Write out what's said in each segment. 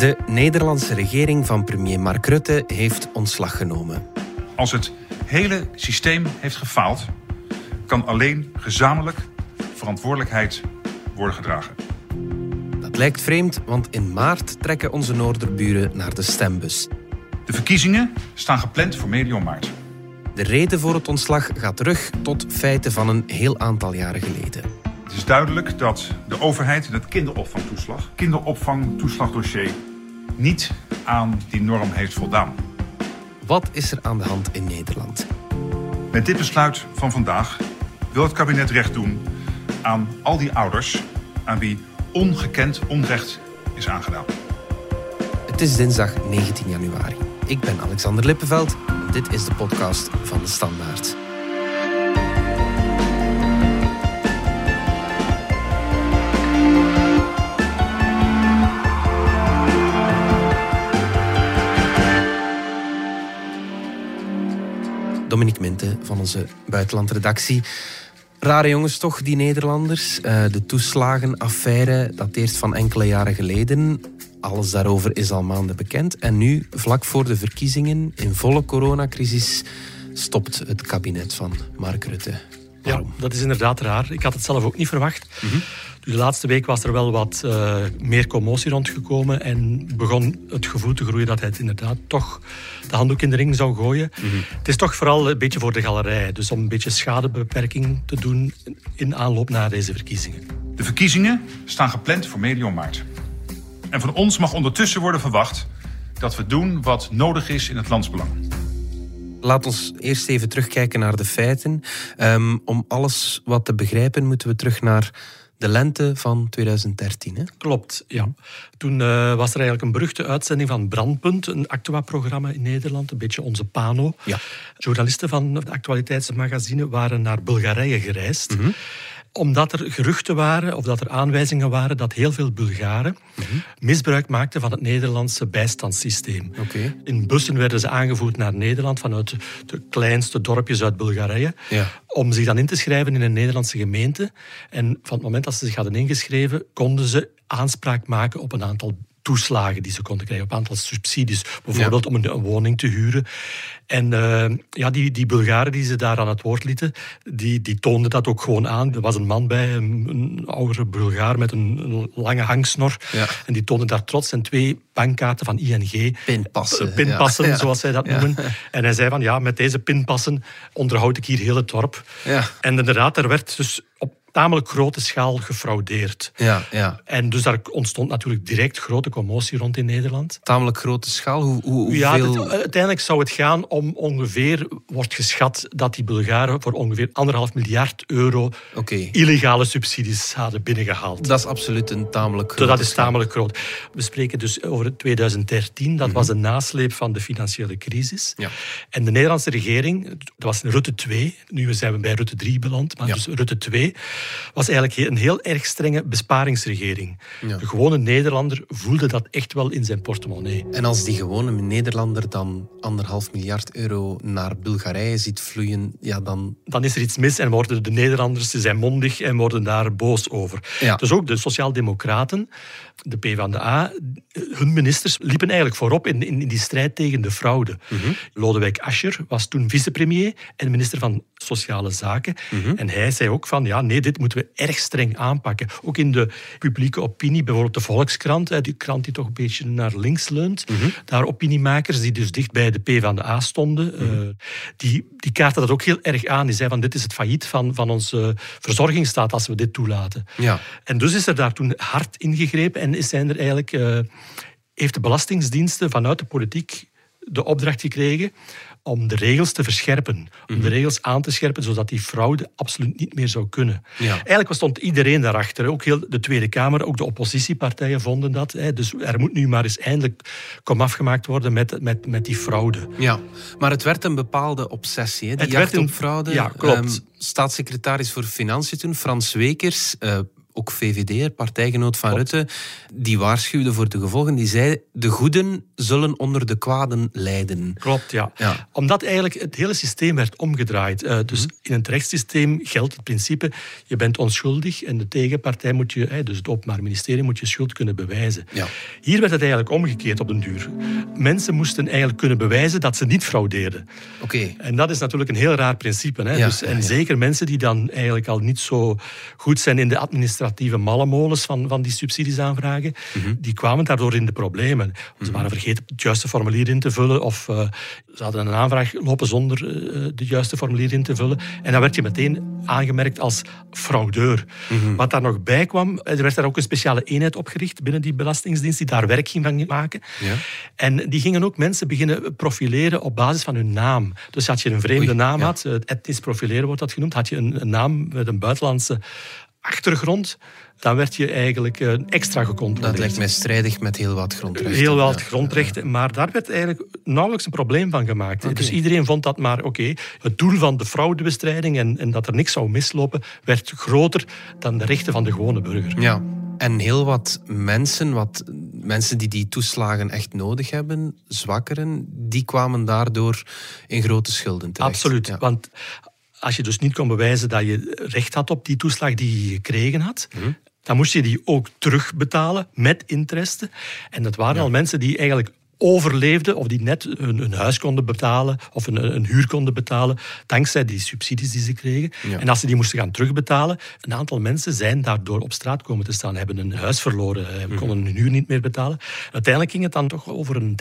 De Nederlandse regering van premier Mark Rutte heeft ontslag genomen. Als het hele systeem heeft gefaald, kan alleen gezamenlijk verantwoordelijkheid worden gedragen. Dat lijkt vreemd, want in maart trekken onze Noorderburen naar de stembus. De verkiezingen staan gepland voor medio maart. De reden voor het ontslag gaat terug tot feiten van een heel aantal jaren geleden. Het is duidelijk dat de overheid in het kinderopvangtoeslag, kinderopvangtoeslagdossier, niet aan die norm heeft voldaan. Wat is er aan de hand in Nederland? Met dit besluit van vandaag wil het kabinet recht doen aan al die ouders aan wie ongekend onrecht is aangedaan. Het is dinsdag 19 januari. Ik ben Alexander Lippenveld en dit is de podcast van de Standaard. Dominique Minte van onze buitenlandredactie. Rare jongens toch, die Nederlanders. Uh, de toeslagenaffaire dateert van enkele jaren geleden. Alles daarover is al maanden bekend. En nu, vlak voor de verkiezingen, in volle coronacrisis, stopt het kabinet van Mark Rutte. Waarom? Ja, dat is inderdaad raar. Ik had het zelf ook niet verwacht. Mhm. De laatste week was er wel wat uh, meer commotie rondgekomen en begon het gevoel te groeien dat hij het inderdaad toch de handdoek in de ring zou gooien. Mhm. Het is toch vooral een beetje voor de galerij, dus om een beetje schadebeperking te doen in aanloop naar deze verkiezingen. De verkiezingen staan gepland voor medio maart. En van ons mag ondertussen worden verwacht dat we doen wat nodig is in het landsbelang. Laat ons eerst even terugkijken naar de feiten. Um, om alles wat te begrijpen moeten we terug naar de lente van 2013. Hè? Klopt, ja. Toen uh, was er eigenlijk een beruchte uitzending van Brandpunt, een Actua-programma in Nederland, een beetje onze Pano. Ja. Journalisten van de actualiteitsmagazine waren naar Bulgarije gereisd. Mm omdat er geruchten waren, of dat er aanwijzingen waren, dat heel veel Bulgaren misbruik maakten van het Nederlandse bijstandssysteem. In bussen werden ze aangevoerd naar Nederland vanuit de kleinste dorpjes uit Bulgarije. Ja. Om zich dan in te schrijven in een Nederlandse gemeente. En van het moment dat ze zich hadden ingeschreven, konden ze aanspraak maken op een aantal toeslagen die ze konden krijgen, op een aantal subsidies. Bijvoorbeeld om een, woning te huren. En uh, ja, die, die Bulgaren die ze daar aan het woord lieten, die, die toonden dat ook gewoon aan. Er was een man bij, een, een oudere Bulgaar met een, een lange hangsnor. Ja. En die toonde daar trots en twee bankkaarten van ING. Pinpassen. Pinpassen, ja. zoals zij dat noemen. En hij zei van, ja, met deze pinpassen onderhoud ik hier heel het dorp. En inderdaad, er werd dus op tamelijk grote schaal gefraudeerd. Ja, ja. En dus daar ontstond natuurlijk direct grote commotie rond in Nederland. Tamelijk grote schaal? Hoe, hoe, ja, uiteindelijk zou het gaan om ongeveer, wordt geschat dat die Bulgaren voor ongeveer anderhalf miljard euro illegale subsidies hadden binnengehaald. Dat is absoluut een tamelijk groot. Dat is tamelijk groot. We spreken dus over 2013, dat was de nasleep van de financiële crisis. Ja. En de Nederlandse regering, dat was Rutte 2, nu zijn we bij Rutte 3 beland, maar dus Rutte 2 was eigenlijk een heel erg strenge besparingsregering. De gewone Nederlander voelde dat echt wel in zijn portemonnee. En als die gewone Nederlander dan anderhalf miljard euro naar Bulgarije ziet vloeien, ja dan... Dan is er iets mis en worden de Nederlanders zijn mondig en worden daar boos over. Dus ook de Sociaaldemocraten de PvdA, hun ministers liepen eigenlijk voorop in, in, die strijd tegen de fraude. Mm Lodewijk Asscher was toen vicepremier en minister van Sociale Zaken. Mhm. En hij zei ook van, ja, nee, dit moeten we erg streng aanpakken. Ook in de publieke opinie, bijvoorbeeld de Volkskrant, die krant die toch een beetje naar links leunt, mhm. daar opiniemakers die dus dicht bij de PvdA stonden, mm die, die kaarten dat ook heel erg aan. Die zeiden van, dit is het failliet van, van onze verzorgingsstaat als we dit toelaten. Ja. En dus is er daar toen hard ingegrepen en zijn er eigenlijk, uh, heeft de Belastingdiensten vanuit de politiek de opdracht gekregen om de regels te verscherpen. Om de mhm. regels aan te scherpen, zodat die fraude absoluut niet meer zou kunnen. Ja. Eigenlijk stond iedereen daarachter. Ook heel de Tweede Kamer, ook de oppositiepartijen vonden dat. Hè. Dus er moet nu maar eens eindelijk kom afgemaakt worden met, met, met die fraude. Ja, maar het werd een bepaalde obsessie, hè? die het jacht op fraude. Ja, klopt. Um, staatssecretaris voor Financiën toen, Frans Wekers... Uh, ook VVD, partijgenoot van Rutte, die waarschuwde voor de gevolgen. Die zei, de goeden zullen onder de kwaden lijden. Klopt, ja. ja. Omdat eigenlijk het hele systeem werd omgedraaid. Uh, dus mhm. in het rechtssysteem geldt het principe, je bent onschuldig en de tegenpartij moet je, dus het Openbaar Ministerie moet je schuld kunnen bewijzen. Ja. Hier werd het eigenlijk omgekeerd op den duur. Mensen moesten eigenlijk kunnen bewijzen dat ze niet fraudeerden. Oké. En dat is natuurlijk een heel raar principe. Hè? dus, en zeker mensen die dan eigenlijk al niet zo goed zijn in de administratieve mallemolens van, van die subsidies aanvragen, mhm. die kwamen daardoor in de problemen. Ze mhm. waren vergeten het juiste formulier in te vullen of uh, ze hadden een aanvraag lopen zonder uh, de juiste formulier in te vullen. En dan werd je meteen aangemerkt als fraudeur. Mhm. Wat daar nog bij kwam, er werd daar ook een speciale eenheid opgericht binnen die Belastingdienst die daar werk ging van maken. Ja. En die gingen ook mensen beginnen profileren op basis van hun naam. Dus had je een vreemde naam had, etnisch profileren wordt dat genoemd, had je een, een naam met een buitenlandse achtergrond, dan werd je eigenlijk eh, extra gecontroleerd. Dat lijkt mij strijdig met heel wat grondrechten. Heel wat grondrechten, maar daar werd eigenlijk nauwelijks een probleem van gemaakt. Dus iedereen vond dat maar oké. Het doel van de fraudebestrijding en, en dat er niks zou mislopen, werd groter dan de rechten van de gewone burger. Ja. En heel wat mensen, wat mensen die die toeslagen echt nodig hebben, zwakkeren, die kwamen daardoor in grote schulden terecht. Absoluut, want als je dus niet kon bewijzen dat je recht had op die toeslag die je gekregen had, dan moest je die ook terugbetalen met interesse. En dat waren al mensen die eigenlijk overleefden of die net hun, huis konden betalen of een, een, huur konden betalen dankzij die subsidies die ze kregen. En als ze die moesten gaan terugbetalen, een aantal mensen zijn daardoor op straat komen te staan, hebben een huis verloren, eh, mhm. konden hun huur niet meer betalen. Uiteindelijk ging het dan toch over een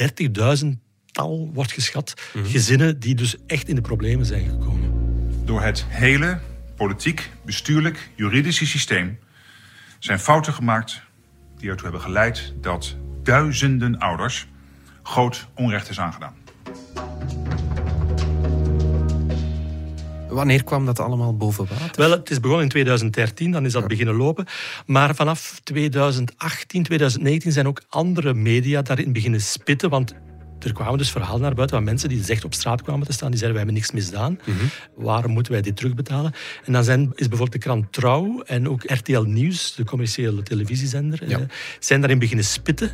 30.000 tal, wordt geschat, mhm. gezinnen die dus echt in de problemen zijn gekomen. Door het hele politiek, bestuurlijk, juridische systeem zijn fouten gemaakt die ertoe hebben geleid dat duizenden ouders groot onrecht is aangedaan. Wanneer kwam dat allemaal boven water? Wel, het is begonnen in 2013, dan is dat beginnen lopen. Maar vanaf 2018, 2019 zijn ook andere media daarin beginnen spitten. Want er kwamen dus verhalen naar buiten van mensen die dus echt op straat kwamen te staan. Die zeiden, wij hebben niks misdaan. Mhm. Waarom moeten wij dit terugbetalen? En dan zijn, is bijvoorbeeld de krant Trouw en ook RTL Nieuws, de commerciële televisiezender, eh, zijn daarin beginnen spitten.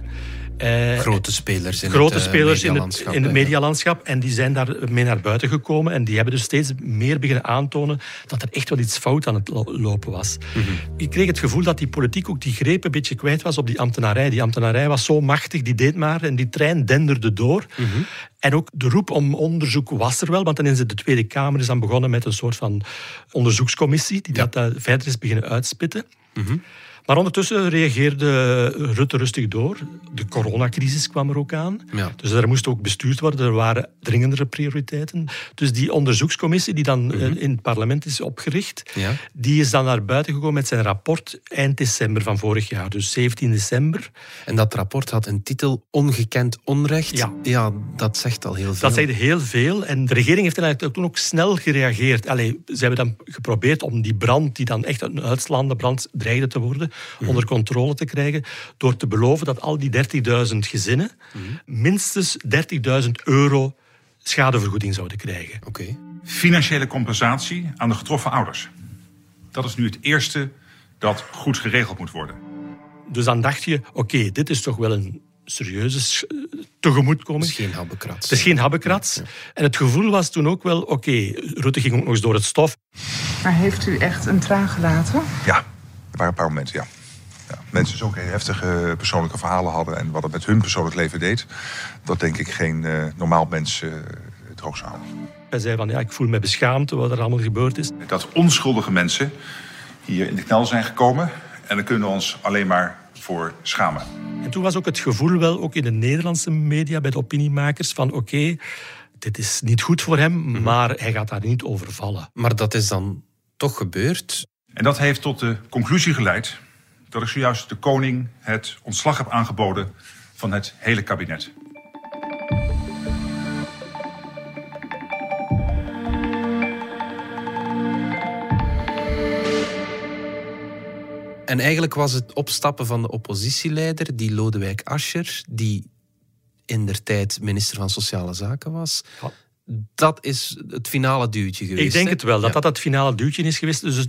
Eh, grote spelers in grote het, uh, spelers in het, in het medialandschap. En die zijn daar mee naar buiten gekomen. En die hebben dus steeds meer beginnen aantonen dat er echt wel iets fout aan het lopen was. Mhm. Ik kreeg het gevoel dat die politiek ook die greep een beetje kwijt was op die ambtenarij. Die ambtenarij was zo machtig, die deed maar. En die trein denderde door. Mhm. En ook de roep om onderzoek was er wel. Want dan is de Tweede Kamer is dan begonnen met een soort van onderzoekscommissie. Die dat uh, verder is beginnen uitspitten. Mm maar ondertussen reageerde Rutte rustig door. De coronacrisis kwam er ook aan. Ja. Dus er moest ook bestuurd worden. Er waren dringendere prioriteiten. Dus die onderzoekscommissie die dan mhm. in het parlement is opgericht, ja. die is dan naar buiten gekomen met zijn rapport eind december van vorig jaar. Dus 17 december. En dat rapport had een titel Ongekend onrecht. Ja, ja dat zegt al heel veel. Dat zegt heel veel. En de regering heeft eigenlijk toen ook snel gereageerd. Allee, ze hebben dan geprobeerd om die brand, die dan echt een uitslaande brand dreigde te worden, Mhm. onder controle te krijgen door te beloven dat al die 30.000 gezinnen mhm. minstens 30.000 euro schadevergoeding zouden krijgen. Oké. Financiële compensatie aan de getroffen ouders. Dat is nu het eerste dat goed geregeld moet worden. Dus dan dacht je, oké, dit is toch wel een serieuze tegemoetkoming. Het is geen habbekrats. Het is geen habbekrats. En het gevoel was toen ook wel, oké, Rutte ging ook nog eens door het stof. Maar heeft u echt een traan gelaten? Ja, er waren een paar momenten, ja ja, mensen zo heftige persoonlijke verhalen hadden en wat het met hun persoonlijk leven deed, dat denk ik geen uh, normaal mens uh, het hoog zou houden. Hij zei van ja, ik voel me beschaamd wat er allemaal gebeurd is. Dat onschuldige mensen hier in de knel zijn gekomen en daar kunnen we ons alleen maar voor schamen. En toen was ook het gevoel wel, ook in de Nederlandse media, bij de opiniemakers, van oké, dit is niet goed voor hem, mhm. maar hij gaat daar niet over vallen. Maar dat is dan toch gebeurd? En dat heeft tot de conclusie geleid dat ik zojuist de koning het ontslag heb aangeboden van het hele kabinet. En eigenlijk was het opstappen van de oppositieleider, die Lodewijk Asscher, die in der tijd minister van Sociale Zaken was, dat is het finale duwtje geweest. Ik denk het wel, dat dat het finale duwtje is geweest. Dus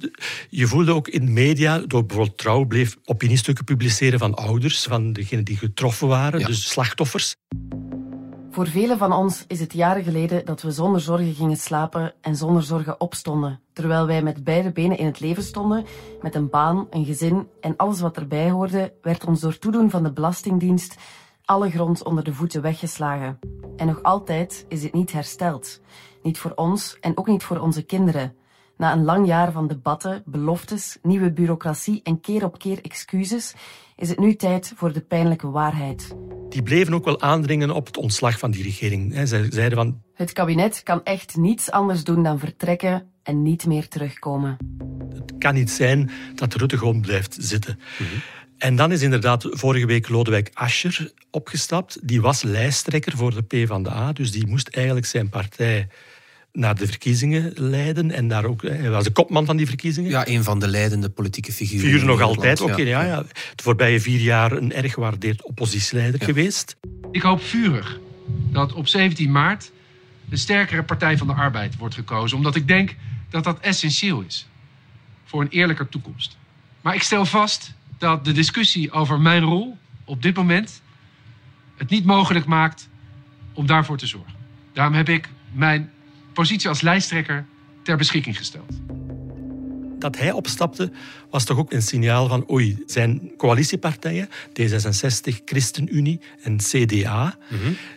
je voelde ook in de media, door bijvoorbeeld Trouw bleef opiniestukken publiceren van ouders, van degenen die getroffen waren, dus slachtoffers. Voor velen van ons is het jaren geleden dat we zonder zorgen gingen slapen en zonder zorgen opstonden. Terwijl wij met beide benen in het leven stonden, met een baan, een gezin en alles wat erbij hoorde, werd ons door toedoen van de Belastingdienst alle grond onder de voeten weggeslagen. En nog altijd is dit niet hersteld. Niet voor ons en ook niet voor onze kinderen. Na een lang jaar van debatten, beloftes, nieuwe bureaucratie en keer op keer excuses, is het nu tijd voor de pijnlijke waarheid. Die bleven ook wel aandringen op het ontslag van die regering. Zij zeiden van... Het kabinet kan echt niets anders doen dan vertrekken en niet meer terugkomen. Het kan niet zijn dat Rutte gewoon blijft zitten. En dan is inderdaad vorige week Lodewijk Asscher opgestapt. Die was lijsttrekker voor de PvdA, dus die moest eigenlijk zijn partij naar de verkiezingen leiden. En daar ook, hij was de kopman van die verkiezingen. Ja, een van de leidende politieke figuren. Figuren nog altijd. Oké, ja. ja, De voorbije vier jaar een erg gewaardeerd oppositieleider geweest. Ik hoop vurig dat op 17 maart een sterkere Partij van de Arbeid wordt gekozen. Omdat ik denk dat dat essentieel is voor een eerlijker toekomst. Maar ik stel vast dat de discussie over mijn rol op dit moment het niet mogelijk maakt om daarvoor te zorgen. Daarom heb ik mijn positie als lijsttrekker ter beschikking gesteld. Dat hij opstapte was toch ook een signaal van oei, zijn coalitiepartijen, D66, ChristenUnie en CDA,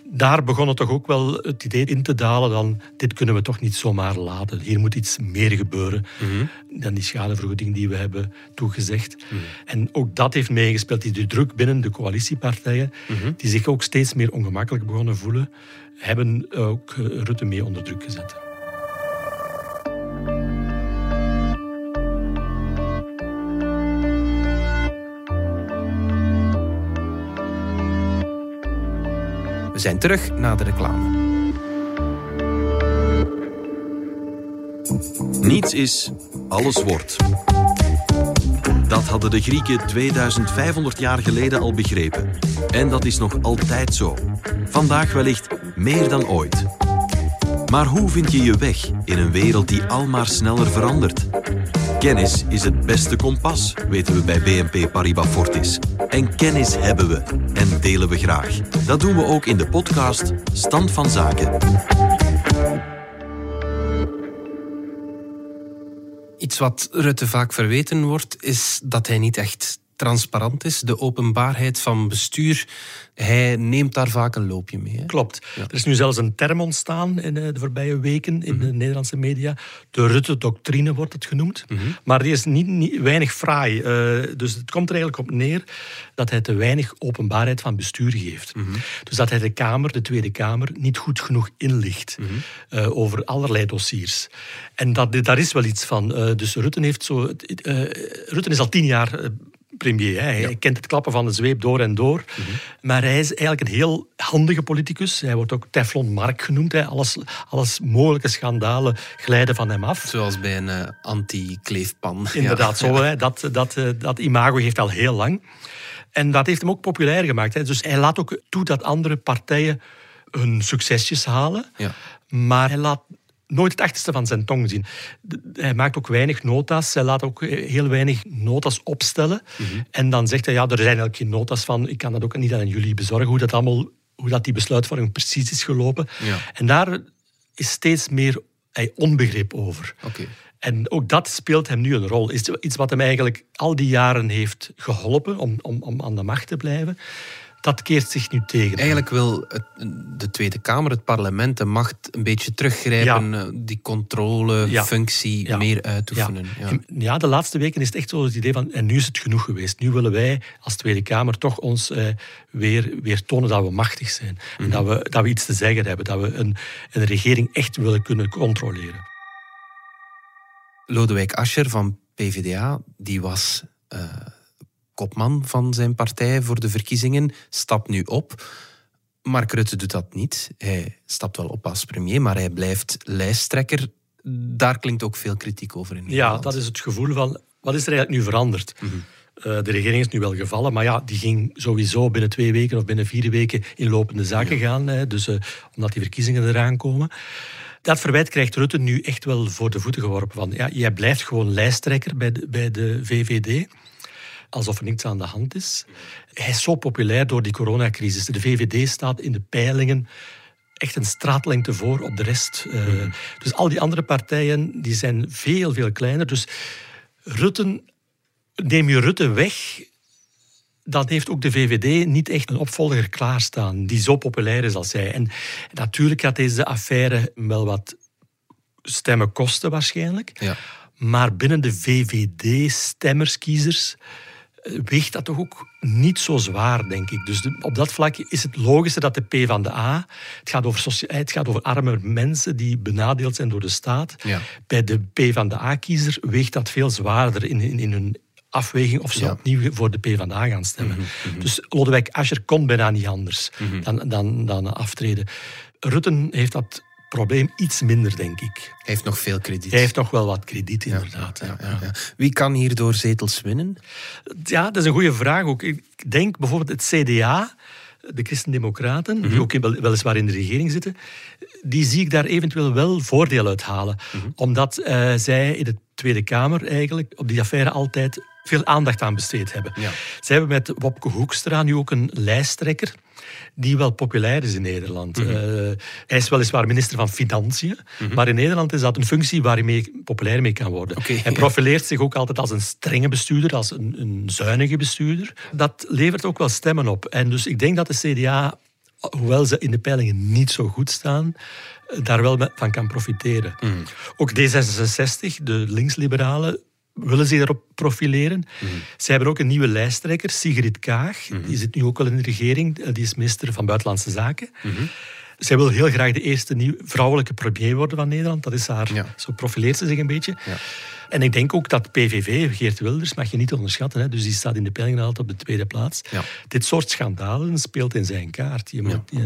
daar begonnen toch ook wel het idee in te dalen dan dit kunnen we toch niet zomaar laten. Hier moet iets meer gebeuren dan die schadevergoeding die we hebben toegezegd. En ook dat heeft meegespeeld, die druk binnen de coalitiepartijen, die zich ook steeds meer ongemakkelijk begonnen voelen, hebben ook Rutte mee onder druk gezet. Zijn terug na de reclame. Niets is, alles wordt. Dat hadden de Grieken 2500 jaar geleden al begrepen. En dat is nog altijd zo. Vandaag wellicht meer dan ooit. Maar hoe vind je je weg in een wereld die almaar sneller verandert? Kennis is het beste kompas, weten we bij BNP Paribas Fortis. En kennis hebben we en delen we graag. Dat doen we ook in de podcast Stand van Zaken. Iets wat Rutte vaak verweten wordt, is dat hij niet echt transparant is. De openbaarheid van bestuur, hij neemt daar vaak een loopje mee. Hè? Klopt. Er is nu zelfs een term ontstaan in de voorbije weken in de Nederlandse media. De Rutte-doctrine wordt het genoemd. Maar die is niet, niet weinig fraai. Uh, dus het komt er eigenlijk op neer dat hij te weinig openbaarheid van bestuur geeft. Dus dat hij de Kamer, de Tweede Kamer, niet goed genoeg inlicht uh, over allerlei dossiers. En dat, daar is wel iets van. Uh, dus Rutte heeft zo... Rutte is al tien jaar premier. Hè. Hij ja. kent het klappen van de zweep door en door. Mm -hmm. Maar hij is eigenlijk een heel handige politicus. Hij wordt ook Teflon Mark genoemd. Hè. Alles, alles mogelijke schandalen glijden van hem af. Zoals bij een uh, anti-kleefpan. Inderdaad, ja. zo, hè. Dat, dat, uh, dat imago heeft al heel lang. En dat heeft hem ook populair gemaakt. Hè. Dus hij laat ook toe dat andere partijen hun succesjes halen. Ja. Maar hij laat nooit het achterste van zijn tong zien. Hij maakt ook weinig nota's. Hij laat ook heel weinig nota's opstellen. Mm -hmm. En dan zegt hij, ja, er zijn eigenlijk geen nota's van. Ik kan dat ook niet aan jullie bezorgen, hoe dat allemaal, hoe dat die besluitvorming precies is gelopen. Ja. En daar is steeds meer hey, onbegrip over. Okay. En ook dat speelt hem nu een rol. Is iets wat hem eigenlijk al die jaren heeft geholpen om, om, om aan de macht te blijven dat keert zich nu tegen. Eigenlijk wil het, de Tweede Kamer, het parlement, de macht een beetje teruggrijpen, ja. die controlefunctie ja. meer uitoefenen. Ja. de laatste weken is het echt zo het idee van, en nu is het genoeg geweest. Nu willen wij als Tweede Kamer toch ons eh, weer, weer tonen dat we machtig zijn. Mm -hmm. En dat we, dat we iets te zeggen hebben, dat we een, een regering echt willen kunnen controleren. Lodewijk Asscher van PvdA, die was... Uh, kopman van zijn partij voor de verkiezingen, stapt nu op. Mark Rutte doet dat niet. Hij stapt wel op als premier, maar hij blijft lijsttrekker. Daar klinkt ook veel kritiek over in Ja, dat is het gevoel van, wat is er eigenlijk nu veranderd? Mm -hmm. de regering is nu wel gevallen, maar ja, die ging sowieso binnen twee weken of binnen vier weken in lopende zaken gaan. Hè, dus omdat die verkiezingen eraan komen. Dat verwijt krijgt Rutte nu echt wel voor de voeten geworpen. Van, ja, jij blijft gewoon lijsttrekker bij de, bij de VVD alsof er niets aan de hand is. Hij is zo populair door die coronacrisis. De VVD staat in de peilingen echt een straatlengte voor op de rest. Eh, mhm. Dus al die andere partijen die zijn veel, veel kleiner. Dus Rutte, neem je Rutte weg, dan heeft ook de VVD niet echt een opvolger klaarstaan die zo populair is als hij. En natuurlijk gaat deze affaire wel wat stemmen kosten waarschijnlijk. Ja. Maar binnen de VVD-stemmers, kiezers, weegt dat toch ook niet zo zwaar, denk ik. Dus op dat vlak is het logischer dat de P van de A... Het gaat over, het gaat over arme mensen die benadeeld zijn door de staat. Ja. Bij de P van de A-kiezer weegt dat veel zwaarder in, in, in hun afweging of ze opnieuw voor de PvdA gaan stemmen. Mm -hmm. Dus Lodewijk Asscher kon bijna niet anders mhm. dan, dan, dan aftreden. Rutten heeft dat probleem iets minder, denk ik. Hij heeft nog veel krediet. Hij heeft nog wel wat krediet, inderdaad. Ja, ja, ja, Wie kan hierdoor zetels winnen? Ja, dat is een goede vraag ook. Ik denk bijvoorbeeld het CDA, de Christen-Democraten, die mhm. ook weliswaar in de regering zitten, die zie ik daar eventueel wel voordeel uit halen. Mhm. Omdat uh, zij in de Tweede Kamer eigenlijk op die affaire altijd veel aandacht aan besteed hebben. Ja. Zij hebben met Wopke Hoekstra nu ook een lijsttrekker die wel populair is in Nederland. Mm hij is weliswaar minister van Financiën, mhm. maar in Nederland is dat een functie waar hij mee, populair mee kan worden. hij profileert zich ook altijd als een strenge bestuurder, als een, een zuinige bestuurder. Dat levert ook wel stemmen op. En dus ik denk dat de CDA, hoewel ze in de peilingen niet zo goed staan, daar wel van kan profiteren. Mhm. Ook D66, de linksliberalen, willen zich daarop profileren. Mm Zij hebben ook een nieuwe lijsttrekker, Sigrid Kaag. Mhm. Die zit nu ook al in de regering. Die is minister van Buitenlandse Zaken. Mm zij wil heel graag de eerste nieuw, vrouwelijke premier worden van Nederland. Dat is haar, Zo profileert ze zich een beetje. Ja. En ik denk ook dat PVV, Geert Wilders, mag je niet onderschatten. Hè, dus die staat in de peilingen altijd op de tweede plaats. Ja. Dit soort schandalen speelt in zijn kaart. Je moet, ja,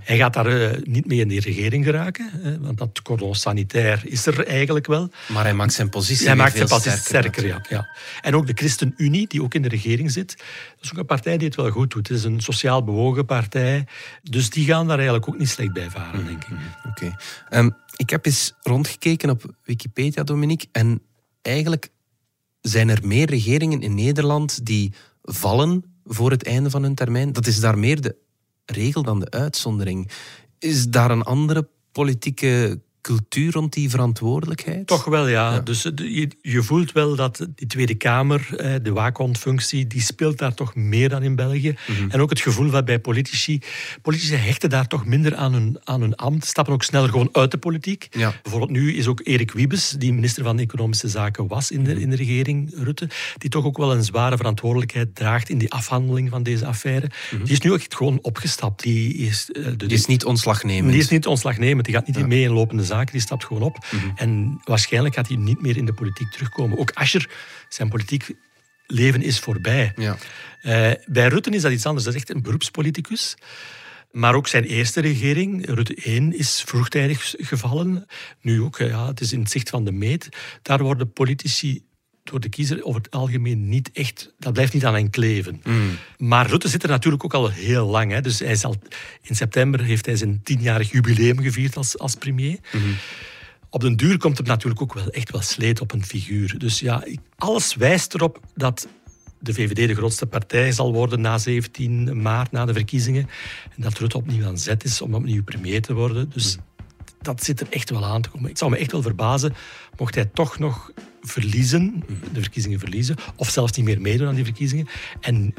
hij gaat daar uh, niet mee in de regering geraken. Hè, want dat cordon sanitair is er eigenlijk wel. Maar hij maakt zijn positie Hij maakt zijn positie sterker, ja, ja. En ook de ChristenUnie, die ook in de regering zit. Dat is ook een partij die het wel goed doet. Het is een sociaal bewogen partij. Dus die gaan daar eigenlijk ook niet slecht bij varen, mm, denk ik. Mm, oké. Ehm, ik heb eens rondgekeken op Wikipedia, Dominique. En eigenlijk zijn er meer regeringen in Nederland die vallen voor het einde van hun termijn. Dat is daar meer de regel dan de uitzondering. Is daar een andere politieke cultuur rond die verantwoordelijkheid? Toch wel, ja. Dus eh, je, je, voelt wel dat die Tweede Kamer, de waakhondfunctie, die speelt daar toch meer dan in België. Mhm. En ook het gevoel dat bij politici... Politici hechten daar toch minder aan hun, aan hun ambt, stappen ook sneller gewoon uit de politiek. Ja. Bijvoorbeeld nu is ook Erik Wiebes, die minister van Economische Zaken was in de, mhm. in de regering, Rutte, die toch ook wel een zware verantwoordelijkheid draagt in die afhandeling van deze affaire. Mhm. Die is nu echt gewoon opgestapt. Die is, uh, die is niet ontslagnemend. Die is niet ontslagnemend. Die gaat niet ja. mee in lopende zaken, die stapt gewoon op. Mhm. En waarschijnlijk gaat hij niet meer in de politiek terugkomen. Ook Ascher, zijn politiek leven is voorbij. Ja. Uh, bij Rutte is dat iets anders. Dat is echt een beroepspoliticus. Maar ook zijn eerste regering, Rutte 1, is vroegtijdig gevallen. Nu ook, ja, het is in het zicht van de meet. Daar worden politici door de kiezer over het algemeen niet echt... Dat blijft niet aan hen kleven. Mm. Maar Rutte zit er natuurlijk ook al heel lang. Hè. Dus hij zal, in september heeft hij zijn tienjarig jubileum gevierd als, als premier. Mm-hmm. Op den duur komt er natuurlijk ook wel echt wel sleet op een figuur. Dus ja, alles wijst erop dat de VVD de grootste partij zal worden na 17 maart, na de verkiezingen. En dat Rutte opnieuw aan zet is om opnieuw premier te worden. Dus mm. dat zit er echt wel aan te komen. Ik zou me echt wel verbazen mocht hij toch nog verliezen, de verkiezingen verliezen, of zelfs niet meer meedoen aan die verkiezingen. En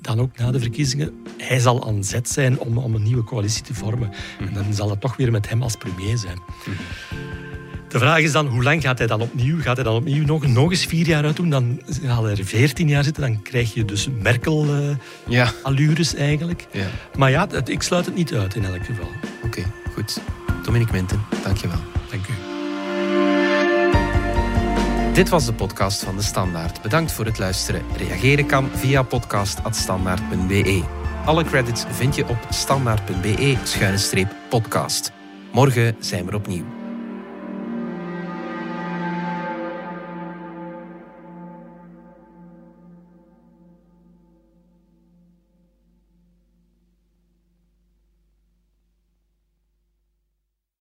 dan ook na de verkiezingen, hij zal aan zet zijn om, om een nieuwe coalitie te vormen. En dan zal dat toch weer met hem als premier zijn. De vraag is dan, hoe lang gaat hij dan opnieuw? Gaat hij dan opnieuw nog, nog eens vier jaar uit doen? Dan zal hij er veertien jaar zitten. Dan krijg je dus Merkel-allures uh, ja. eigenlijk. Ja. Maar ja, ik sluit het niet uit in elk geval. Oké, goed. Dominique Minten, dank Dit was de podcast van De Standaard. Bedankt voor het luisteren. Reageren kan via podcast.standaard.be. Alle credits vind je op standaard.be-podcast. Morgen zijn we opnieuw.